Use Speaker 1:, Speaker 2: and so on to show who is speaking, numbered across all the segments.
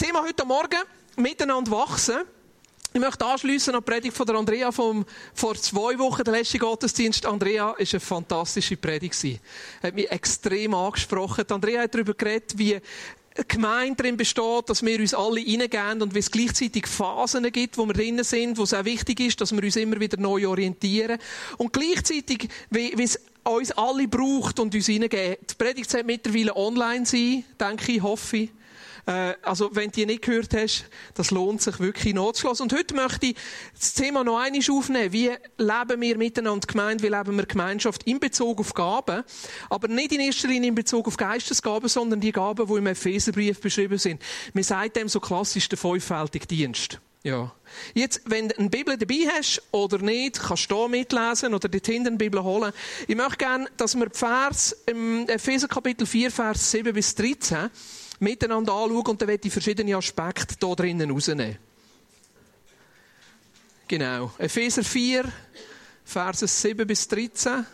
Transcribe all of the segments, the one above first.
Speaker 1: Thema heute Morgen, miteinander wachsen. Ich möchte anschließen an die Predigt von der Andrea vom, vor zwei Wochen, der letzte Gottesdienst. Andrea ist eine fantastische Predigt. Hat mich extrem angesprochen. Die Andrea hat darüber geredet, wie Gemeinde darin besteht, dass wir uns alle reingehen und wie es gleichzeitig Phasen gibt, wo wir drinnen sind, wo es auch wichtig ist, dass wir uns immer wieder neu orientieren. Und gleichzeitig, wie, wie es uns alle braucht und uns reingeben. Die Predigt sollte mittlerweile online sein, denke ich, hoffe ich. Äh, also, wenn du die nicht gehört hast, das lohnt sich wirklich nachzuschlagen. Und heute möchte ich das Thema noch einmal aufnehmen. Wie leben wir miteinander Gemeinde? Wie leben wir Gemeinschaft in Bezug auf Gaben? Aber nicht in erster Linie in Bezug auf Geistesgaben, sondern die Gaben, die im Epheserbrief beschrieben sind. Man sagt dem so klassisch der fünffältige Dienst. Ja. Jetzt, wenn du eine Bibel dabei hast oder nicht, kannst du hier mitlesen oder dort hinten eine Bibel holen. Ich möchte gerne, dass wir Vers im Epheser Kapitel 4, Vers 7 bis 13 miteinander anschauen und dann werde ich verschiedene Aspekte hier drinnen rausnehmen. Genau. Epheser 4, Verse 7 bis 13.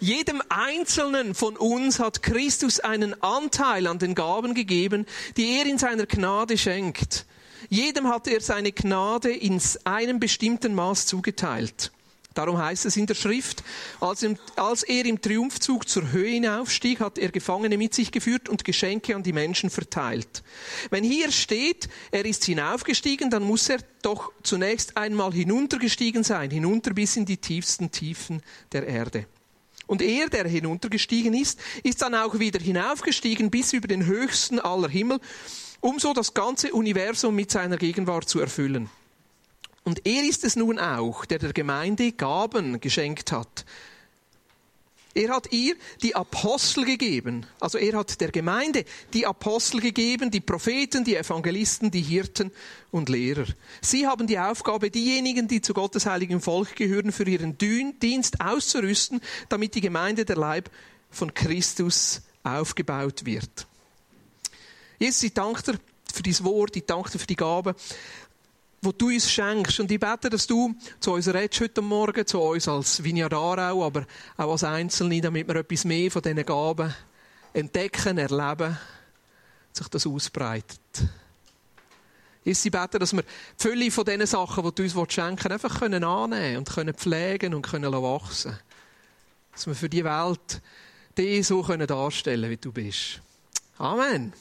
Speaker 1: Jedem Einzelnen von uns hat Christus einen Anteil an den Gaben gegeben, die er in seiner Gnade schenkt. Jedem hat er seine Gnade in einem bestimmten Maß zugeteilt. Darum heißt es in der Schrift, als, er im Triumphzug zur Höhe hinaufstieg, hat er Gefangene mit sich geführt und Geschenke an die Menschen verteilt. Wenn hier steht, er ist hinaufgestiegen, dann muss er doch zunächst einmal hinuntergestiegen sein, hinunter bis in die tiefsten Tiefen der Erde. Und er, der hinuntergestiegen ist, ist dann auch wieder hinaufgestiegen bis über den höchsten aller Himmel, um so das ganze Universum mit seiner Gegenwart zu erfüllen. Und er ist es nun auch, der der Gemeinde Gaben geschenkt hat. Er hat ihr die Apostel gegeben. Also er hat der Gemeinde die Apostel gegeben, die Propheten, die Evangelisten, die Hirten und Lehrer. Sie haben die Aufgabe, diejenigen, die zu Gottes heiligen Volk gehören, für ihren Dienst auszurüsten, damit die Gemeinde der Leib von Christus aufgebaut wird. Jesus, ich danke dir für dein Wort, ich danke dir für die Gabe wo du uns schenkst. Und ich bete, dass du zu uns redest heute Morgen, zu uns als Vineyard Aarau, aber auch als Einzelne, damit wir etwas mehr von diesen Gaben entdecken, erleben, sich das ausbreitet. Ich bete, dass wir die Fülle von diesen Sachen, die du uns schenken willst, einfach können annehmen und können pflegen und können wachsen Dass wir für die Welt dich so darstellen können, wie du bist. Amen.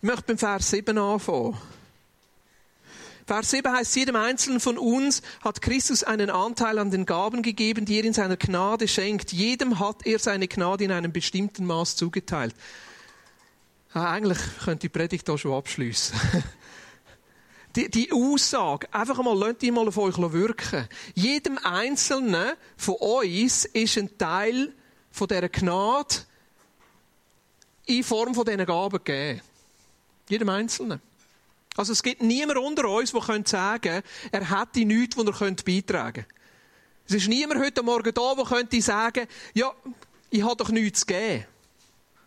Speaker 1: Ich möchte beim Vers 7 anfangen. Vers 7 heißt, jedem Einzelnen von uns hat Christus einen Anteil an den Gaben gegeben, die er in seiner Gnade schenkt. Jedem hat er seine Gnade in einem bestimmten Maß zugeteilt. Ja, eigentlich könnte die Predigt da schon abschließen. Die, die, Aussage, einfach mal, lasst die mal auf euch wirken. Jedem Einzelnen von uns ist ein Teil von dieser Gnade in Form von diesen Gaben gegeben. Jedem Einzelnen. Also es gibt niemand unter uns, der sagen könnte, er hätte nichts, was er beitragen könnte. Es ist niemand heute Morgen da, der könnte sagen, ja, ich habe doch nichts zu geben.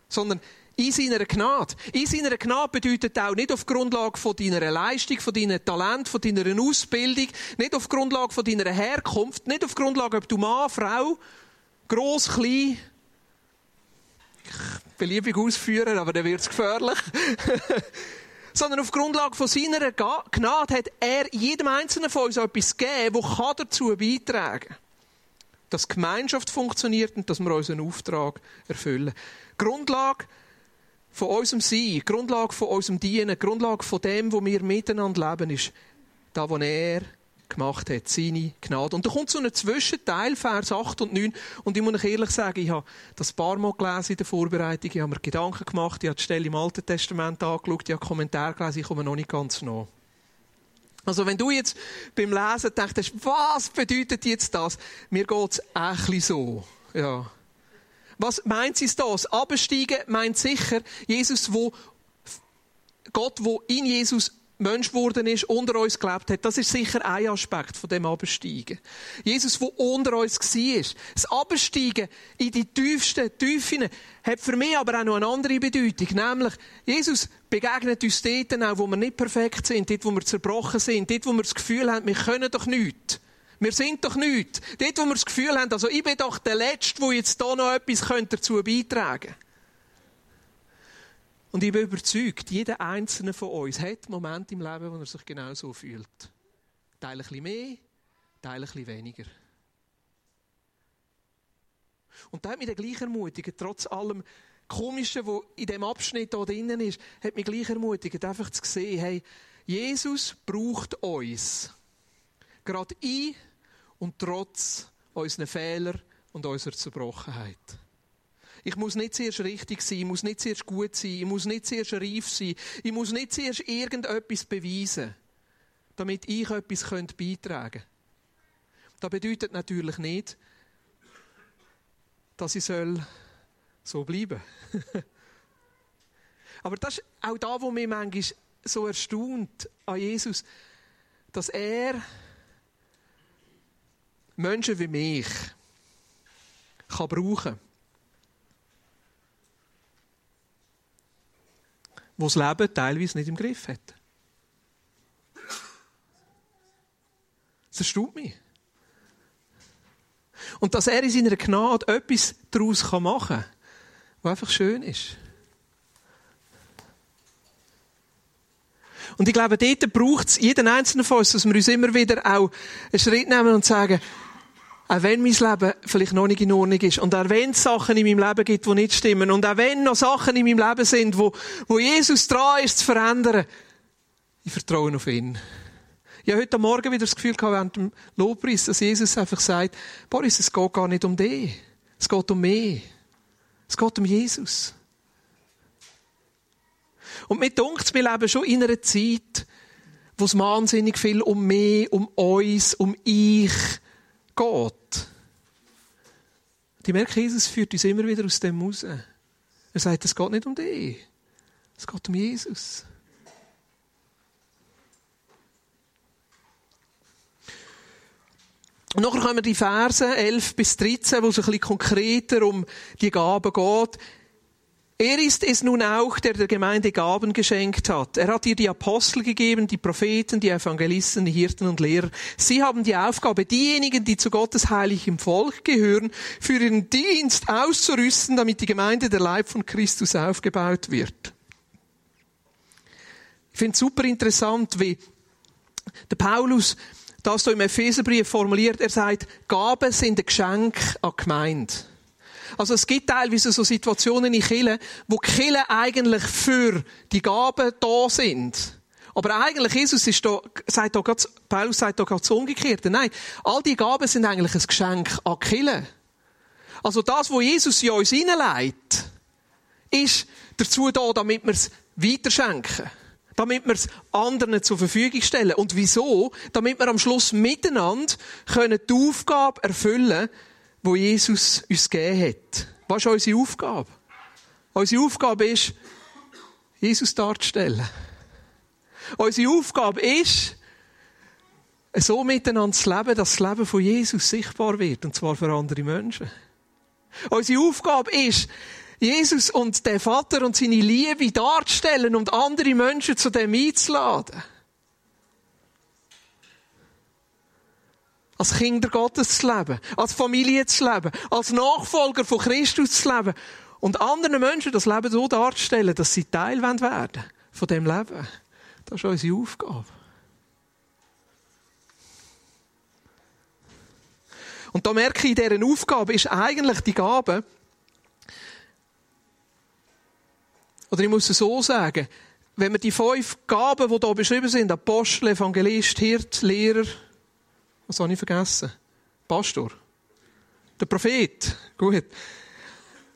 Speaker 1: Sondern in seiner Gnade. In seiner Gnade bedeutet auch nicht auf Grundlage von deiner Leistung, von deinem Talent, von deiner Ausbildung, nicht auf Grundlage von deiner Herkunft, nicht auf Grundlage, ob du Mann, Frau, gross, klein, ich beliebig ausführen, aber dann wird es gefährlich. sondern auf Grundlage von seiner Gnade hat er jedem Einzelnen von uns etwas gegeben, das dazu beitragen kann, dass die Gemeinschaft funktioniert und dass wir unseren Auftrag erfüllen. Grundlage von unserem Sein, Grundlage von unserem Dienen, Grundlage von dem, wo wir miteinander leben, ist da, wo er gemacht hat, seine Gnade. Und da kommt so ein Zwischenteil, Vers 8 und 9. Und ich muss euch ehrlich sagen, ich habe das ein paar Mal gelesen in der Vorbereitung, ich habe mir Gedanken gemacht, ich habe die Stelle im Alten Testament angeschaut, ich habe Kommentare gelesen, ich komme noch nicht ganz nach. Also wenn du jetzt beim Lesen denkst, was bedeutet jetzt das? Mir geht es ein so. Ja. Was meint sie das? Absteigen meint sicher Jesus, wo Gott, wo in Jesus Mensch geworden ist, unter uns gelebt hat, das ist sicher ein Aspekt von dem Absteigen. Jesus, wo unter uns war. Das Absteigen in die tiefsten Tiefen hat für mich aber auch noch eine andere Bedeutung. Nämlich, Jesus begegnet uns dort auch, wo wir nicht perfekt sind, dort, wo wir zerbrochen sind, dort, wo wir das Gefühl haben, wir können doch nichts. Wir sind doch nichts. Dort, wo wir das Gefühl haben, also ich bin doch der Letzte, der jetzt hier noch etwas dazu beitragen könnte. Und ich bin überzeugt, jeder einzelne von uns hat Momente im Leben, wo er sich genau so fühlt. Teil ein bisschen mehr, Teil ein bisschen weniger. Und da hat mich dann gleich ermutigt, trotz allem Komischen, was in dem Abschnitt hier drinnen ist, hat mich gleich ermutigt, einfach zu sehen, hey, Jesus braucht uns. Gerade in und trotz unserer Fehler und unserer Zerbrochenheit. Ich muss nicht zuerst richtig sein, ich muss nicht zuerst gut sein, ich muss nicht zuerst reif sein, ich muss nicht zuerst irgendetwas beweisen, damit ich etwas beitragen könnte. Das bedeutet natürlich nicht, dass ich soll so bleiben Aber das ist auch da, wo mich manchmal so erstaunt an Jesus, dass er Menschen wie mich kann brauchen wo das Leben teilweise nicht im Griff hat. Das erstaunt mich. Und dass er in seiner Gnade etwas daraus machen kann, was einfach schön ist. Und ich glaube, dort braucht es jeden Einzelnen von uns, dass wir uns immer wieder auch einen Schritt nehmen und sagen, auch wenn mein Leben vielleicht noch nicht in Ordnung ist und auch wenn es Sachen in meinem Leben gibt, die nicht stimmen und auch wenn noch Sachen in meinem Leben sind, wo, wo Jesus dran ist zu verändern, ich vertraue auf ihn. Ich habe heute Morgen wieder das Gefühl gehabt, während dem Lobpreis, dass Jesus einfach sagt, Boris, es geht gar nicht um dich. Es geht um mich. Es geht um Jesus. Und mir dunkt wir leben schon in einer Zeit, wo es wahnsinnig viel um mich, um uns, um ich geht. Die merken, Jesus führt uns immer wieder aus dem raus. Er sagt, es geht nicht um dich. Es geht um Jesus. Und nachher kommen die Verse 11 bis 13, wo es ein bisschen konkreter um die Gaben geht. Er ist es nun auch, der der Gemeinde Gaben geschenkt hat. Er hat ihr die Apostel gegeben, die Propheten, die Evangelisten, die Hirten und Lehrer. Sie haben die Aufgabe, diejenigen, die zu Gottes heiligem Volk gehören, für ihren Dienst auszurüsten, damit die Gemeinde der Leib von Christus aufgebaut wird. Ich finde es super interessant, wie der Paulus das so im Epheserbrief formuliert. Er sagt, Gaben sind ein Geschenk an die Gemeinde. Also es gibt teilweise so Situationen in Kirchen, wo Kirchen eigentlich für die Gaben da sind. Aber eigentlich, Jesus ist da, sagt da ganz, Paulus sagt da ganz umgekehrt. Nein, all die Gaben sind eigentlich ein Geschenk an die Kirche. Also das, was Jesus in uns hineinlegt, ist dazu da, damit wir es weiterschenken. Damit wir es anderen zur Verfügung stellen. Und wieso? Damit wir am Schluss miteinander können die Aufgabe erfüllen wo Jesus uns gegeben hat. Was ist unsere Aufgabe? Unsere Aufgabe ist, Jesus darzustellen. Unsere Aufgabe ist, so miteinander zu leben, dass das Leben von Jesus sichtbar wird, und zwar für andere Menschen. Unsere Aufgabe ist, Jesus und der Vater und seine Liebe darzustellen und andere Menschen zu dem einzuladen. Als Kinder Gottes zu leben, als Familie zu leben, als Nachfolger von Christus zu leben und anderen Menschen das Leben so darzustellen, dass sie Teil werden von dem Leben. Das ist unsere Aufgabe. Und da merke ich, in dieser Aufgabe ist eigentlich die Gabe, oder ich muss es so sagen, wenn wir die fünf Gaben, die hier beschrieben sind, Apostel, Evangelist, Hirt, Lehrer, was habe ich vergessen? Pastor. Der Prophet. Gut.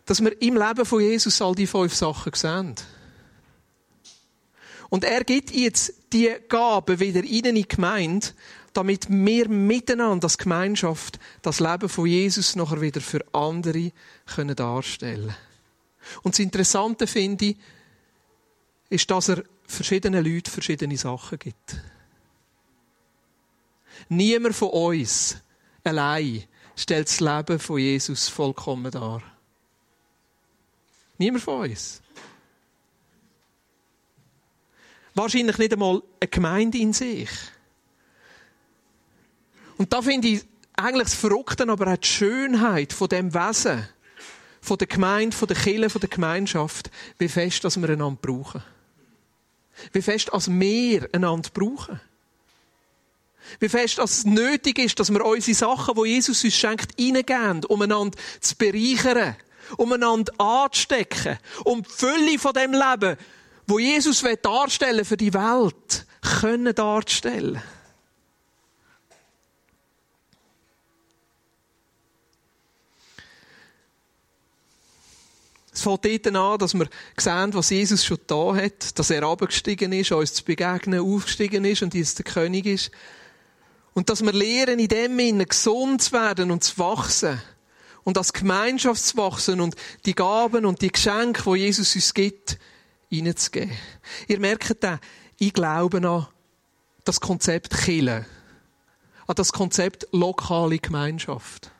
Speaker 1: Dass wir im Leben von Jesus all die fünf Sachen sehen. Und er gibt jetzt die Gaben wieder in die Gemeinde, damit wir miteinander als Gemeinschaft das Leben von Jesus nachher wieder für andere können darstellen Und das Interessante finde ich, ist, dass er verschiedenen Leuten verschiedene Sachen gibt. Niemand von uns allein stellt das Leben von Jesus vollkommen dar. Niemand von uns. Wahrscheinlich nicht einmal eine Gemeinde in sich. Und da finde ich eigentlich das Verrückte, aber auch die Schönheit von dem Wesen von der Gemeinde, von der Kirche, von der Gemeinschaft, wie fest, dass wir einander brauchen. Wie fest, als wir einander brauchen. Wie fest es nötig ist, dass wir unsere Sachen, die Jesus uns schenkt, reingeben, um einander zu bereichern, um einander anzustecken, um die Fülle von dem Leben, wo Jesus darstellen für die Welt, können darstellen. Es fängt dort an, dass wir sehen, was Jesus schon da hat, dass er abgestiegen ist, uns zu begegnen, aufgestiegen ist und jetzt der König ist. Und dass wir lernen, in dem Sinne gesund zu werden und zu wachsen. Und als Gemeinschaft zu wachsen und die Gaben und die Geschenke, die Jesus uns gibt, reinzugeben. Ihr merkt da, ich glaube an das Konzept Kille. An das Konzept lokale Gemeinschaft.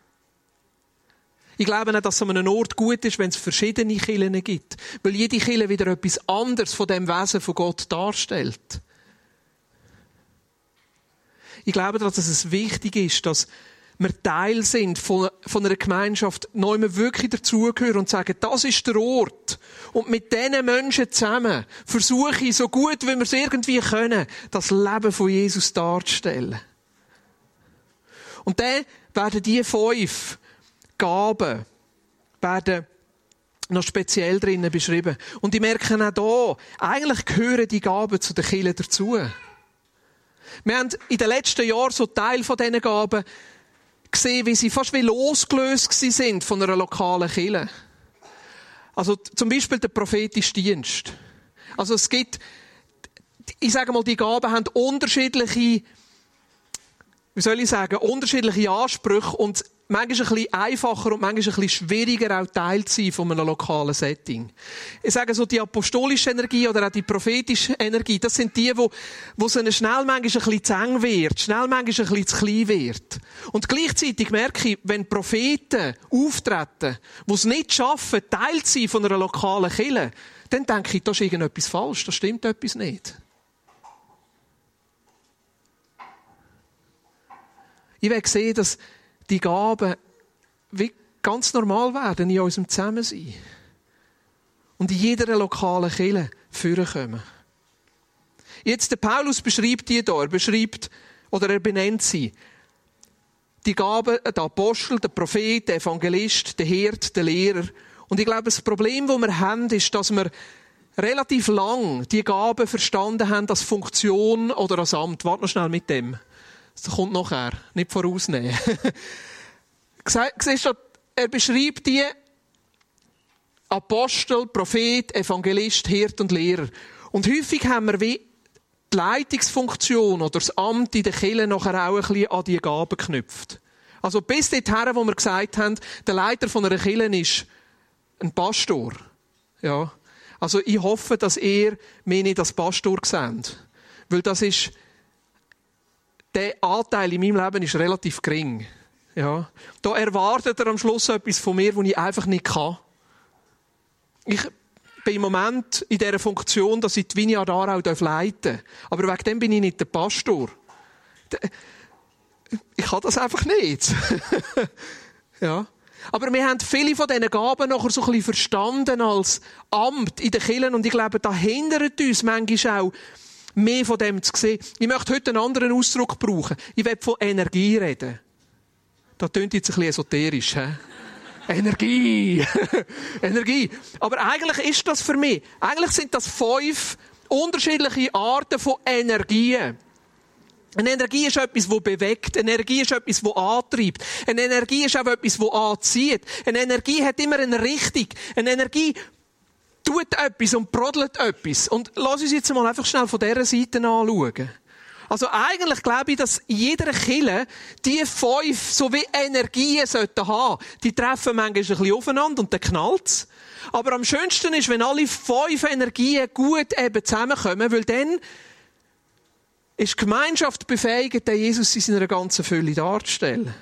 Speaker 1: Ich glaube nicht, dass es an einem Ort gut ist, wenn es verschiedene Kirchen gibt. Weil jede Kirche wieder etwas anderes von dem Wesen von Gott darstellt. Ich glaube, dass es wichtig ist, dass wir Teil sind von, von einer Gemeinschaft, neu wir wirklich dazugehören und sagen, das ist der Ort. Und mit diesen Menschen zusammen versuche ich, so gut wie wir es irgendwie können, das Leben von Jesus darzustellen. Und dann werden die fünf Gaben werden noch speziell drinnen beschrieben. Und ich merke auch hier, eigentlich gehören die Gaben zu den Kirchen dazu. Wir haben in den letzten Jahren so Teil von diesen Gaben gesehen, wie sie fast wie losgelöst sind von einer lokalen Kirche. Also zum Beispiel der prophetische Dienst. Also es gibt, ich sage mal, die Gaben haben unterschiedliche, wie soll ich sagen, unterschiedliche Ansprüche und manchmal ein bisschen einfacher und manchmal ein bisschen schwieriger auch Teil zu sein von einem lokalen Setting. Ich sage so, die apostolische Energie oder auch die prophetische Energie, das sind die, wo, wo es schnell manchmal ein bisschen zu eng wird, schnell manchmal ein bisschen zu klein wird. Und gleichzeitig merke ich, wenn Propheten auftreten, die es nicht schaffen, Teil zu sein von einer lokalen Kirche, dann denke ich, da ist irgendetwas falsch, da stimmt etwas nicht. Ich will sehen, dass die Gaben wie ganz normal werden in unserem Zusammensein. Und in jeder lokalen Kirche vorkommen. Jetzt, der Paulus beschreibt die hier, er beschreibt, oder er benennt sie. Die Gaben, der Apostel, der Prophet, der Evangelist, der Hirt, der Lehrer. Und ich glaube, das Problem, das wir haben, ist, dass wir relativ lang die Gaben verstanden haben als Funktion oder als Amt. Warte noch schnell mit dem. Das kommt nachher. Nicht vorausnehmen. Siehst du, er beschreibt die Apostel, Prophet, Evangelist, Hirt und Lehrer. Und häufig haben wir wie die Leitungsfunktion oder das Amt in der Kirche nachher auch ein bisschen an die Gaben geknüpft. Also bis dorthin, wo wir gesagt haben, der Leiter einer Kirche ist ein Pastor. Ja. Also ich hoffe, dass ihr mich nicht als Pastor seht. Weil das ist der Anteil in meinem Leben ist relativ gering. Ja. Da erwartet er am Schluss etwas von mir, was ich einfach nicht kann. Ich bin im Moment in dieser Funktion, dass ich die Vineyard Aarau leiten darf. Aber wegen dem bin ich nicht der Pastor. Ich kann das einfach nicht. ja. Aber wir haben viele von diesen Gaben nachher so ein bisschen verstanden als Amt in den Kirchen. Und ich glaube, da hindert uns manchmal auch, mehr von dem zu sehen. Ich möchte heute einen anderen Ausdruck brauchen. Ich will von Energie reden. Das klingt jetzt ein bisschen esoterisch, hä? Energie! Energie! Aber eigentlich ist das für mich, eigentlich sind das fünf unterschiedliche Arten von Energien. Eine Energie ist etwas, das bewegt. Eine Energie ist etwas, das antreibt. Eine Energie ist auch etwas, das anzieht. Eine Energie hat immer eine Richtung. Eine Energie tut etwas und brodelt etwas. Und lass uns jetzt mal einfach schnell von dieser Seite anschauen. Also eigentlich glaube ich, dass jeder Kille die fünf so wie Energien sollten haben. Die treffen manchmal ein bisschen aufeinander und dann knallt's. Aber am schönsten ist, wenn alle fünf Energien gut eben zusammenkommen, weil dann ist die Gemeinschaft befähigt, den Jesus in seiner ganzen Fülle darzustellen.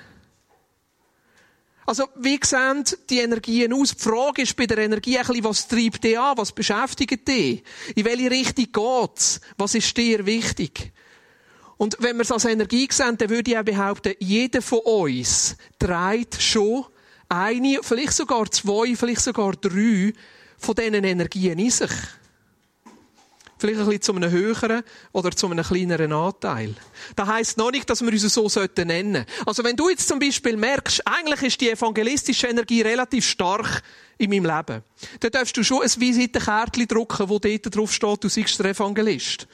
Speaker 1: Also, wie sehen die Energien aus? Die Frage ist bei der Energie ein bisschen, was treibt die an? Was beschäftigt die? In welche Richtung geht's? Was ist dir wichtig? Und wenn wir es als Energie sehen, dann würde ich auch behaupten, jeder von uns trägt schon eine, vielleicht sogar zwei, vielleicht sogar drei von diesen Energien in sich. Vielleicht ein bisschen zu einem höheren oder zu einem kleineren Anteil. Das heisst noch nicht, dass wir uns so nennen sollten. Also wenn du jetzt zum Beispiel merkst, eigentlich ist die evangelistische Energie relativ stark in meinem Leben, dann darfst du schon ein Visitenkärtchen drucken, wo dort drauf steht, du seist der Evangelist.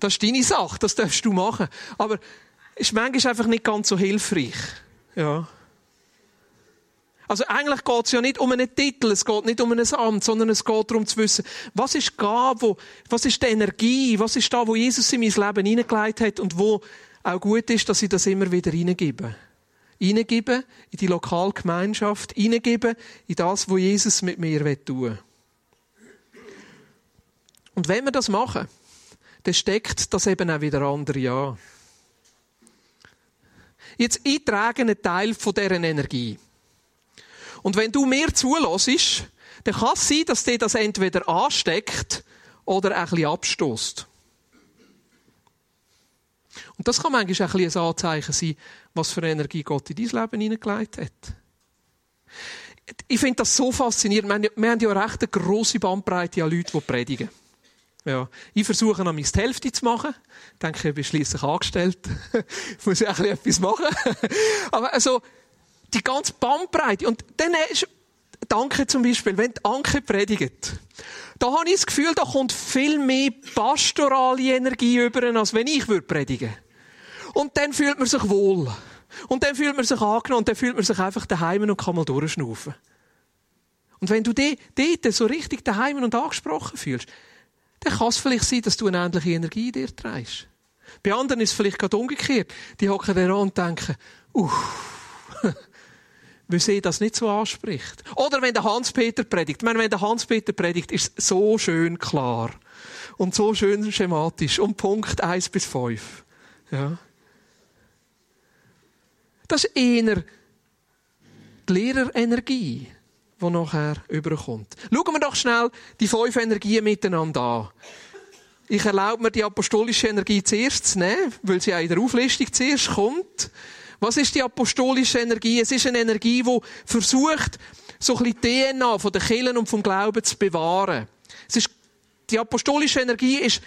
Speaker 1: Das ist deine Sache, das darfst du machen. Aber ist manchmal einfach nicht ganz so hilfreich. Ja. Also eigentlich geht es ja nicht um einen Titel, es geht nicht um ein Amt, sondern es geht darum zu wissen, was ist Gabe, was ist die Energie, was ist da, wo Jesus in mein Leben hineingelegt hat und wo auch gut ist, dass ich das immer wieder hineingebe. Hineingebe in die Lokalgemeinschaft, hineingebe in das, was Jesus mit mir tun will. Und wenn wir das machen, dann steckt das eben auch wieder andere an. Jetzt, ich trage einen Teil von dieser Energie. Und wenn du mir zulässt, dann kann es sein, dass dir das entweder ansteckt oder ein bisschen abstoßt. Und das kann manchmal ein, ein Anzeichen sein, was für Energie Gott in dein Leben hineingelegt hat. Ich finde das so faszinierend. Wir haben ja recht eine grosse Bandbreite an Leuten, die predigen. Ja. Ich versuche noch die Hälfte zu machen. Ich denke, ich bin schliesslich angestellt. ich muss ja ein etwas machen. Aber also, die ganze Bandbreite. Und dann ist, danke zum Beispiel, wenn die Anke predigt, da habe ich das Gefühl, da kommt viel mehr pastorale Energie über, als wenn ich würde. Und dann fühlt man sich wohl. Und dann fühlt man sich angenommen und dann fühlt man sich einfach daheim und kann mal durchschnaufen. Und wenn du dort so richtig daheim und angesprochen fühlst, dann kann es vielleicht sein, dass du eine ähnliche Energie in dir trägst. Bei anderen ist es vielleicht gerade umgekehrt. Die hocken da und denken, uff, weil sie das nicht so anspricht. Oder wenn der Hans-Peter predigt. Ich meine, wenn der Hans-Peter predigt, ist es so schön klar. Und so schön schematisch. Und Punkt 1 bis 5. Ja. Das ist eher die Lehrerenergie, die nachher überkommt. Schauen wir doch schnell die fünf Energien miteinander an. Ich erlaube mir, die apostolische Energie zuerst zu nehmen, weil sie auch in der Auflistung zuerst kommt. Was ist die apostolische Energie? Es ist eine Energie, die versucht, so ein bisschen DNA von den Kirchen und vom Glauben zu bewahren. Es ist, die apostolische Energie ist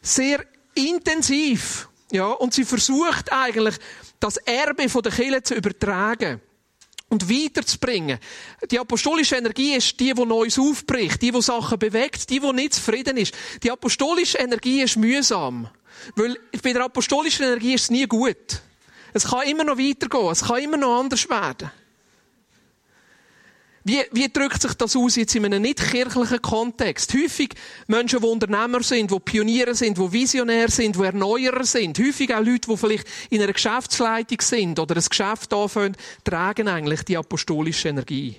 Speaker 1: sehr intensiv, ja, und sie versucht eigentlich, das Erbe von der Kirche zu übertragen und weiterzubringen. Die apostolische Energie ist die, die Neues aufbricht, die, die Sachen bewegt, die, die nicht zufrieden ist. Die apostolische Energie ist mühsam. Weil bei der apostolischen Energie ist es nie gut. Es kann immer noch weitergehen. Es kann immer noch anders werden. Wie, wie drückt sich das aus jetzt in einem nicht kirchlichen Kontext? Häufig Menschen, die Unternehmer sind, die Pioniere sind, die Visionär sind, die Erneuerer sind. Häufig auch Leute, die vielleicht in einer Geschäftsleitung sind oder ein Geschäft anfangen, tragen eigentlich die apostolische Energie.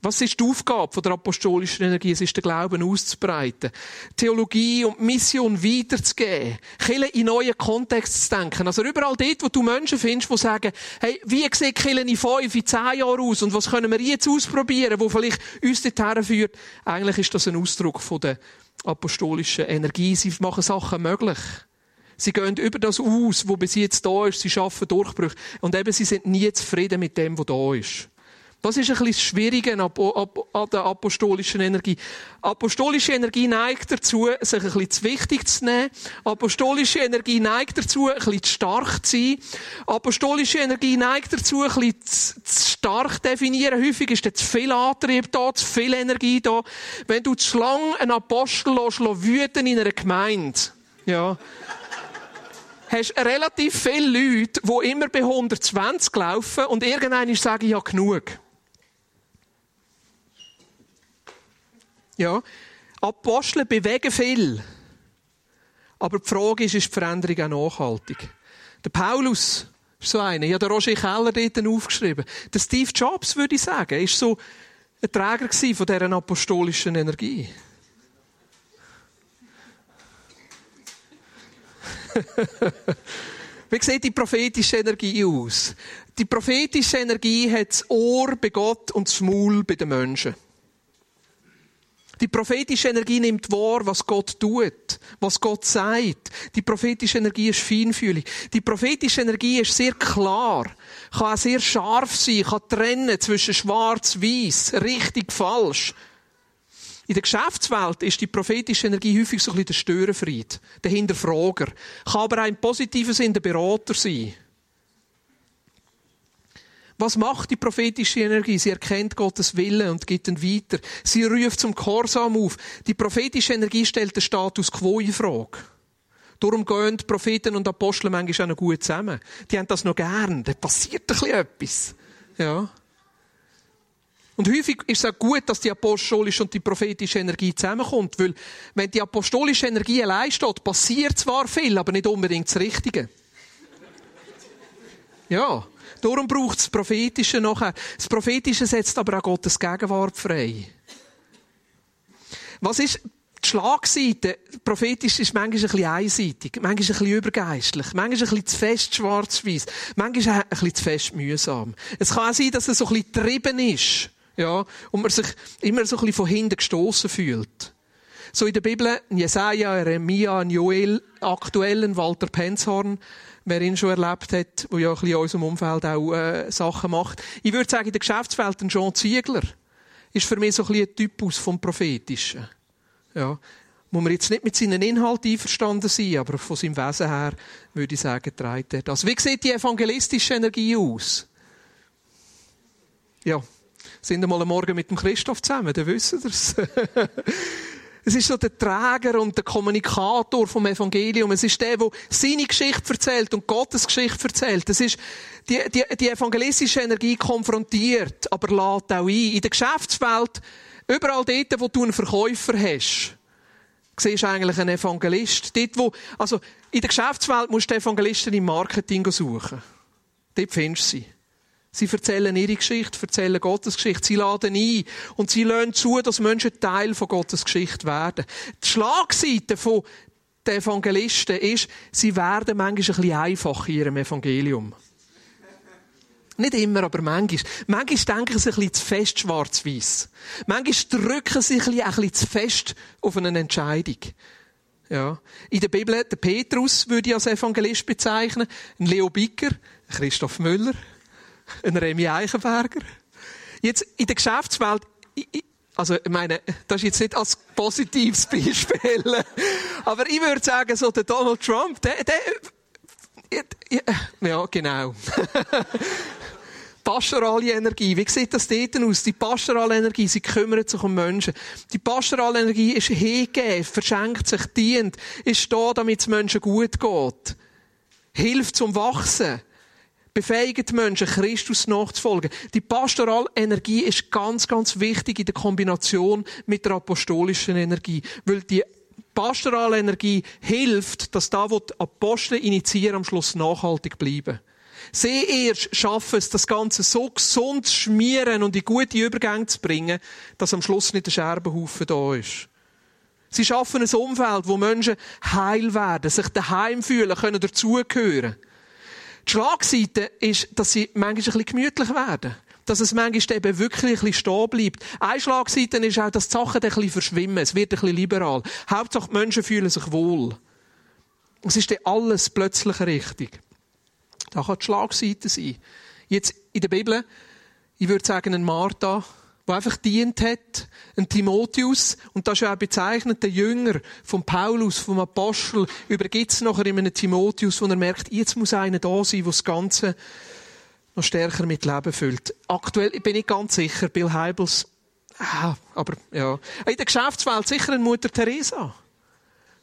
Speaker 1: Was ist die Aufgabe der apostolischen Energie? Es ist der Glauben auszubreiten. Theologie und Mission weiterzugeben. Kirche in neuen Kontext zu denken. Also überall dort, wo du Menschen findest, die sagen, hey, wie sieht Kirche in fünf, in zehn Jahren aus? Und was können wir jetzt ausprobieren, wo vielleicht uns dorthin führt? Eigentlich ist das ein Ausdruck von der apostolischen Energie. Sie machen Sachen möglich. Sie gehen über das aus, wo bis jetzt da ist. Sie schaffen Durchbrüche. Und eben, sie sind nie zufrieden mit dem, was da ist. Das ist ein bisschen das Schwierige an der apostolischen Energie. Apostolische Energie neigt dazu, sich ein bisschen zu wichtig zu nehmen. Apostolische Energie neigt dazu, ein bisschen zu stark zu sein. Apostolische Energie neigt dazu, ein bisschen zu, zu stark definieren. Häufig ist da zu viel Antrieb da, zu viel Energie da. Wenn du zu lang einen Apostel lässt, wüten in einer Gemeinde, ja, hast relativ viele Leute, die immer bei 120 laufen und irgendwann sagen, ja, genug. Ja. Apostel bewegen viel. Aber die Frage ist, ist die Veränderung auch nachhaltig? Der Paulus ist so einer. Ja, der Roger Keller dort aufgeschrieben. Der Steve Jobs, würde ich sagen, ist so ein Träger von dieser apostolischen Energie. Wie sieht die prophetische Energie aus? Die prophetische Energie hat das Ohr bei Gott und das Maul bei den Menschen. Die prophetische Energie nimmt wahr, was Gott tut, was Gott sagt. Die prophetische Energie ist feinfühlig. Die prophetische Energie ist sehr klar, kann auch sehr scharf sein, kann trennen zwischen schwarz, weiß, richtig, falsch. In der Geschäftswelt ist die prophetische Energie häufig so ein bisschen der Störenfried, der Hinterfrager. Kann aber auch im positiven Sinn der Berater sein. Was macht die prophetische Energie? Sie erkennt Gottes Wille und gibt ihn weiter. Sie ruft zum Korsam auf. Die prophetische Energie stellt den Status quo in Frage. Darum gehen Propheten und Apostel manchmal auch noch gut zusammen. Die haben das noch gern. Da passiert ein bisschen etwas. Ja. Und häufig ist es auch gut, dass die apostolische und die prophetische Energie zusammenkommt, weil wenn die apostolische Energie allein steht, passiert zwar viel, aber nicht unbedingt das Richtige. Ja. Darum braucht es das Prophetische nachher. Das Prophetische setzt aber auch Gottes Gegenwart frei. Was ist die Schlagseite? Prophetisch ist manchmal ein bisschen einseitig, manchmal ein bisschen übergeistlich, manchmal ein bisschen zu fest schwarz-weiß, manchmal ein bisschen zu fest mühsam. Es kann auch sein, dass es so ein bisschen getrieben ist, ja, und man sich immer so ein bisschen von hinten gestoßen fühlt. So in der Bibel, Jesaja, Jeremia, Joel, aktuellen Walter Penzhorn, wer ihn schon erlebt hat, der ja ein bisschen in unserem Umfeld auch äh, Sachen macht. Ich würde sagen, in der Geschäftswelt ein Jean Ziegler ist für mich so ein, bisschen ein Typus vom Prophetischen. Ja. Muss man jetzt nicht mit seinen Inhalten einverstanden sein, aber von seinem Wesen her würde ich sagen, trägt er das. Wie sieht die evangelistische Energie aus? Ja. Sind wir mal am Morgen mit dem Christoph zusammen, dann wissen wir es. Es ist so der Träger und der Kommunikator vom Evangelium. Es ist der, der seine Geschichte erzählt und Gottes Geschichte erzählt. Es ist die, die, die evangelistische Energie konfrontiert, aber lädt auch ein. In der Geschäftswelt, überall dort, wo du einen Verkäufer hast, siehst du eigentlich einen Evangelist. Dort, wo, also, in der Geschäftswelt musst du Evangelisten im Marketing suchen. Dort findest du sie. Sie erzählen ihre Geschichte, erzählen Gottes Geschichte. Sie laden ein und sie lassen zu, dass Menschen Teil von Gottes Geschichte werden. Die Schlagseite von den Evangelisten ist, sie werden manchmal ein bisschen einfach in ihrem Evangelium. Nicht immer, aber manchmal. Manchmal denken sie ein bisschen zu fest schwarz-weiß. Manchmal drücken sie ein bisschen, zu fest auf eine Entscheidung. Ja. In der Bibel, der Petrus würde ich als Evangelist bezeichnen, ein Leo Bicker, Christoph Müller, ein Remy Eichenberger. Jetzt in der Geschäftswelt, also ich meine, das ist jetzt nicht als positives Beispiel, aber ich würde sagen, so der Donald Trump, der, der ja, genau. pastorale Energie. Wie sieht das dort aus? Die pastorale Energie, sie kümmert sich um Menschen. Die pastorale Energie ist hingegeben, verschenkt sich, dient, ist da, damit es Menschen gut geht. Hilft zum Wachsen befähigt Menschen, Christus nachzufolgen. Die pastorale Energie ist ganz, ganz wichtig in der Kombination mit der apostolischen Energie. Weil die pastorale Energie hilft, dass da, wo die Apostel initiieren, am Schluss nachhaltig bleiben. Sie erst schaffen es, das Ganze so gesund zu schmieren und in gute Übergänge zu bringen, dass am Schluss nicht der Scherbenhaufen da ist. Sie schaffen ein Umfeld, wo Menschen heil werden, sich daheim fühlen, können dazugehören. Die Schlagseite ist, dass sie manchmal ein bisschen gemütlich werden. Dass es manchmal eben wirklich ein bisschen stehen bleibt. Eine Schlagseite ist auch, dass die Sachen ein bisschen verschwimmen. Es wird ein bisschen liberal. Hauptsache, die Menschen fühlen sich wohl. Es ist dann alles plötzlich richtig. Da kann die Schlagseite sein. Jetzt in der Bibel, ich würde sagen, ein Martha, der einfach dient hat, ein Timotheus, und das ist ja auch bezeichnet, der Jünger von Paulus, vom Apostel, übergibt es nachher in einem Timotheus, wo er merkt, jetzt muss einer da sein, der das Ganze noch stärker mit Leben füllt. Aktuell bin ich ganz sicher, Bill Heibels, ah, aber ja. In der Geschäftswelt sicher eine Mutter Teresa.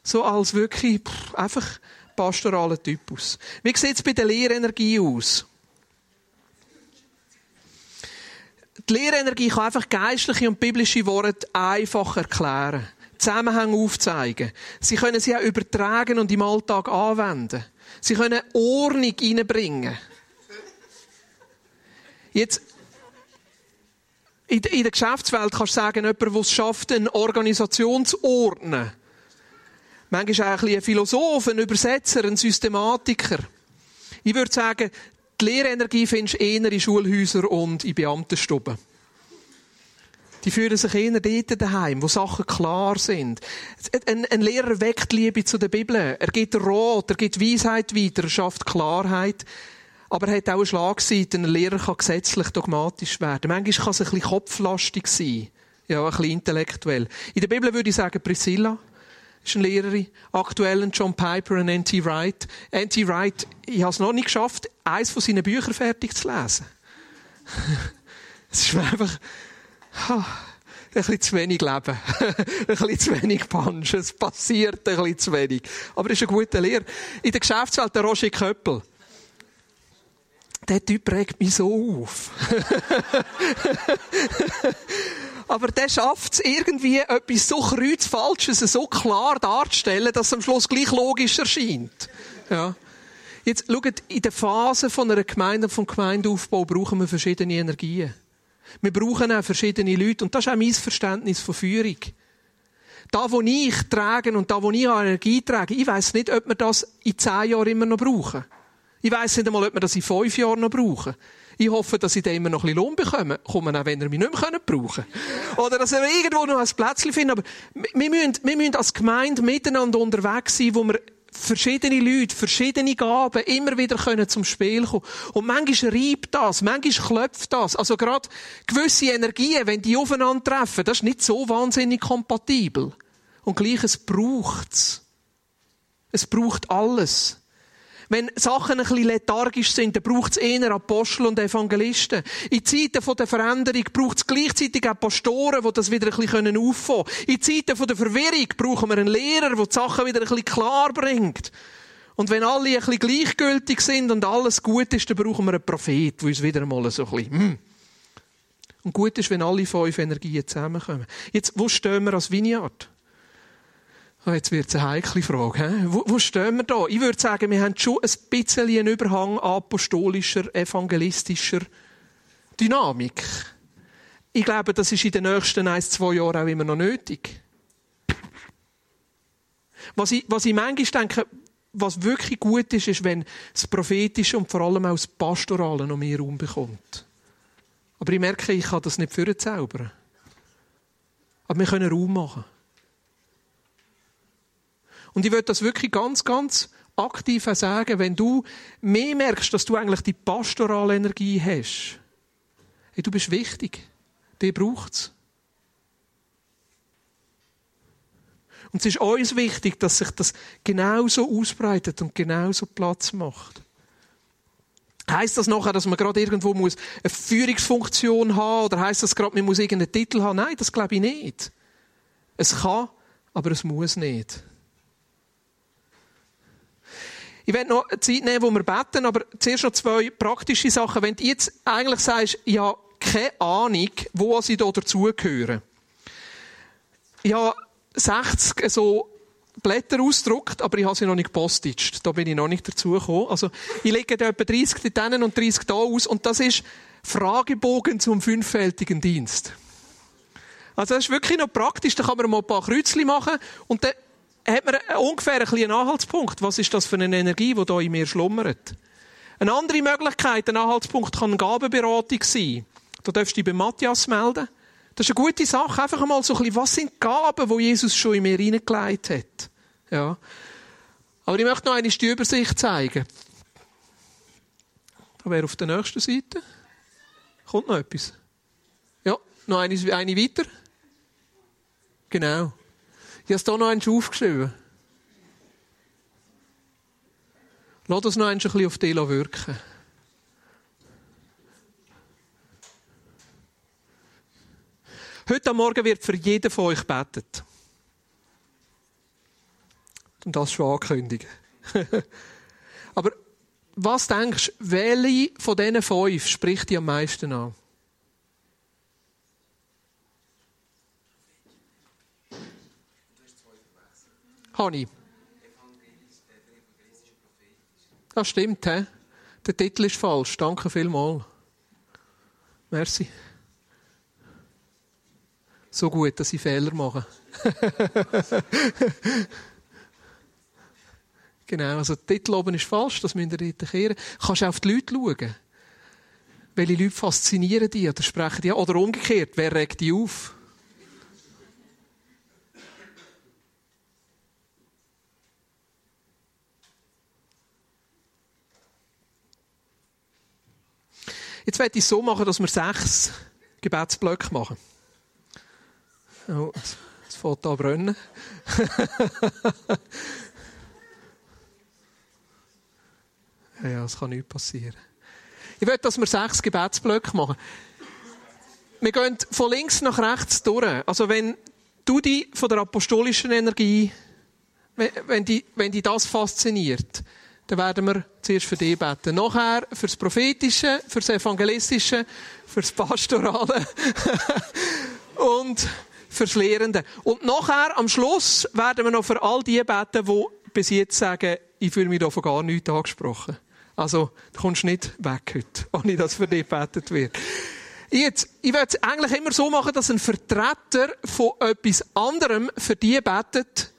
Speaker 1: So als wirklich pff, einfach pastoraler Typus. Wie sieht es bei der Lehrenergie aus? Die Lehrenergie kann einfach geistliche und biblische Worte einfach erklären. Zusammenhänge aufzeigen. Sie können sie auch übertragen und im Alltag anwenden. Sie können Ordnung reinbringen. Jetzt, in der Geschäftswelt kannst du sagen, jemand, der es schafft, eine Organisation zu ordnen. Manchmal auch ein, ein Philosoph, ein Übersetzer, ein Systematiker. Ich würde sagen, die Lehrenergie findest du eher in Schulhäusern und in Beamtenstuben. Die fühlen sich eher dort daheim, wo Sachen klar sind. Ein, ein Lehrer weckt Liebe zu der Bibel. Er gibt Rot, er gibt Weisheit weiter, er schafft Klarheit. Aber er hat auch eine Schlagseite. Ein Lehrer kann gesetzlich dogmatisch werden. Manchmal kann es ein bisschen kopflastig sein. Ja, ein bisschen intellektuell. In der Bibel würde ich sagen, Priscilla Lehrerin. Aktuell John Piper und N.T. Wright. N.T. Wright, ich habe es noch nicht geschafft, eins von seinen Büchern fertig zu lesen. es ist mir einfach, ein bisschen zu wenig Leben. ein bisschen zu wenig Punch. Es passiert ein bisschen zu wenig. Aber es ist eine gute Lehre. In der Geschäftswelt, der Roger Köppel. Der Typ regt mich so auf. Aber der schafft es irgendwie, etwas so kreuzfalsches so klar darzustellen, dass es am Schluss gleich logisch erscheint. Ja. Jetzt, schaut, in der Phase von einer Gemeinde, vom Gemeindeaufbau brauchen wir verschiedene Energien. Wir brauchen auch verschiedene Leute. Und das ist auch mein Verständnis von Führung. Da, wo ich trage und da, wo ich Energie trage, ich weiss nicht, ob wir das in zehn Jahren immer noch brauchen. Ich weiss nicht einmal, ob wir das in fünf Jahren noch brauchen. Ich hoffe, dass ich da immer noch ein bisschen Lohn bekomme. Kommen auch, wenn ihr mich nicht mehr brauchen können. Oder dass wir irgendwo noch ein Plätzchen finden. Aber wir müssen, wir müssen als Gemeinde miteinander unterwegs sein, wo wir verschiedene Leute, verschiedene Gaben immer wieder können zum Spiel kommen. Und manchmal reibt das, manchmal klopft das. Also gerade gewisse Energien, wenn die aufeinandertreffen, das ist nicht so wahnsinnig kompatibel. Und gleich, es braucht's. Es braucht alles. Wenn Sachen ein bisschen lethargisch sind, dann braucht es eher Apostel und Evangelisten. In Zeiten der Veränderung braucht es gleichzeitig auch Pastoren, die das wieder ein bisschen auffangen können. In Zeiten der Verwirrung brauchen wir einen Lehrer, der die Sachen wieder ein bisschen klar bringt. Und wenn alle ein bisschen gleichgültig sind und alles gut ist, dann brauchen wir einen Prophet, der uns wieder einmal so ein bisschen, hm. Und gut ist, wenn alle fünf Energien zusammenkommen. Jetzt, wo stehen wir als Vineyard? Oh, jetzt wird es eine heikle Frage. Wo, wo, stehen wir da? Ich würde sagen, wir haben schon ein bisschen einen Überhang apostolischer, evangelistischer Dynamik. Ich glaube, das ist in den nächsten ein, zwei Jahren auch immer noch nötig. Was ich, was ich manchmal denke, was wirklich gut ist, ist, wenn das Prophetische und vor allem auch das Pastorale noch mehr Raum bekommt. Aber ich merke, ich kann das nicht vorzaubern. Aber wir können Raum machen. Und ich würde das wirklich ganz, ganz aktiv sagen, wenn du mehr merkst, dass du eigentlich die pastorale Energie hast. Hey, du bist wichtig. Die braucht's. Und es ist uns wichtig, dass sich das genauso ausbreitet und genauso Platz macht. Heißt das nachher, dass man gerade irgendwo muss eine Führungsfunktion haben oder heißt das gerade, man muss irgendeinen Titel haben? Nein, das glaube ich nicht. Es kann, aber es muss nicht. Ich werde noch Zeit nehmen, wo wir beten, aber zuerst noch zwei praktische Sachen. Wenn du jetzt eigentlich sagst, habe keine Ahnung, wo sie hier dazugehören. Habe 60 so Blätter ausgedruckt, aber ich habe sie noch nicht gepostet. Da bin ich noch nicht dazugekommen. Also, ich lege da etwa 30 denen und 30 da aus und das ist Fragebogen zum fünffältigen Dienst. Also, das ist wirklich noch praktisch. Da kann man mal ein paar Kreuzchen machen und dann hat man ungefähr ein einen Anhaltspunkt. Was ist das für eine Energie, die da in mir schlummert? Eine andere Möglichkeit, ein Anhaltspunkt kann eine Gabenberatung sein. Da darfst du dich bei Matthias melden. Das ist eine gute Sache. Einfach einmal so ein bisschen, was sind die Gaben, die Jesus schon in mir hineingelegt hat? Ja. Aber ich möchte noch eine die Übersicht zeigen. Da wäre auf der nächsten Seite. Kommt noch etwas? Ja, noch eine, eine weiter. Genau. Ich habe es hier noch eins aufgeschrieben. Lass das noch ein bisschen auf dich wirken. Heute Morgen wird für jeden von euch betet. Und das schon ankündigen. Aber was denkst du, welche von diesen fünf spricht dich am meisten an? Habe ich. Das stimmt, he? Der Titel ist falsch. Danke vielmals. Merci. So gut, dass ich Fehler mache. genau, also der Titel oben ist falsch, das müsst ihr dort kehren. Kannst du auf die Leute schauen. Welche Leute faszinieren dich oder sprechen dich Oder umgekehrt, wer regt dich auf? Jetzt werde ich es so machen, dass wir sechs Gebetsblöcke machen. Oh, es fängt an brennen. ja, es kann nichts passieren. Ich will, dass wir sechs Gebetsblöcke machen. Wir gehen von links nach rechts durch. Also wenn du dich von der apostolischen Energie, wenn die, wenn die das fasziniert, dann werden wir zuerst für dich beten. Nachher fürs Prophetische, fürs Evangelistische, fürs Pastorale und fürs Lehrende. Und nachher, am Schluss, werden wir noch für all die beten, die bis jetzt sagen, ich fühle mich da von gar nichts angesprochen. Also, du kommst nicht weg heute, ohne dass für dich gebetet wird. Jetzt, ich würde es eigentlich immer so machen, dass ein Vertreter von etwas anderem für die betet,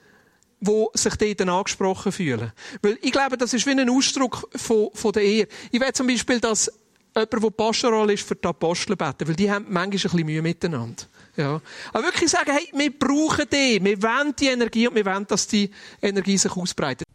Speaker 1: wo sich dort angesprochen fühlen. Weil ich glaube, das ist wie ein Ausdruck von, von der Ehe. Ich will zum Beispiel, dass jemand, der pastoral ist, für die Apostel beten, weil die haben manchmal ein bisschen Mühe miteinander. Ja. Aber wirklich sagen, hey, wir brauchen die, wir wollen die Energie und wir wollen, dass die Energie sich ausbreitet.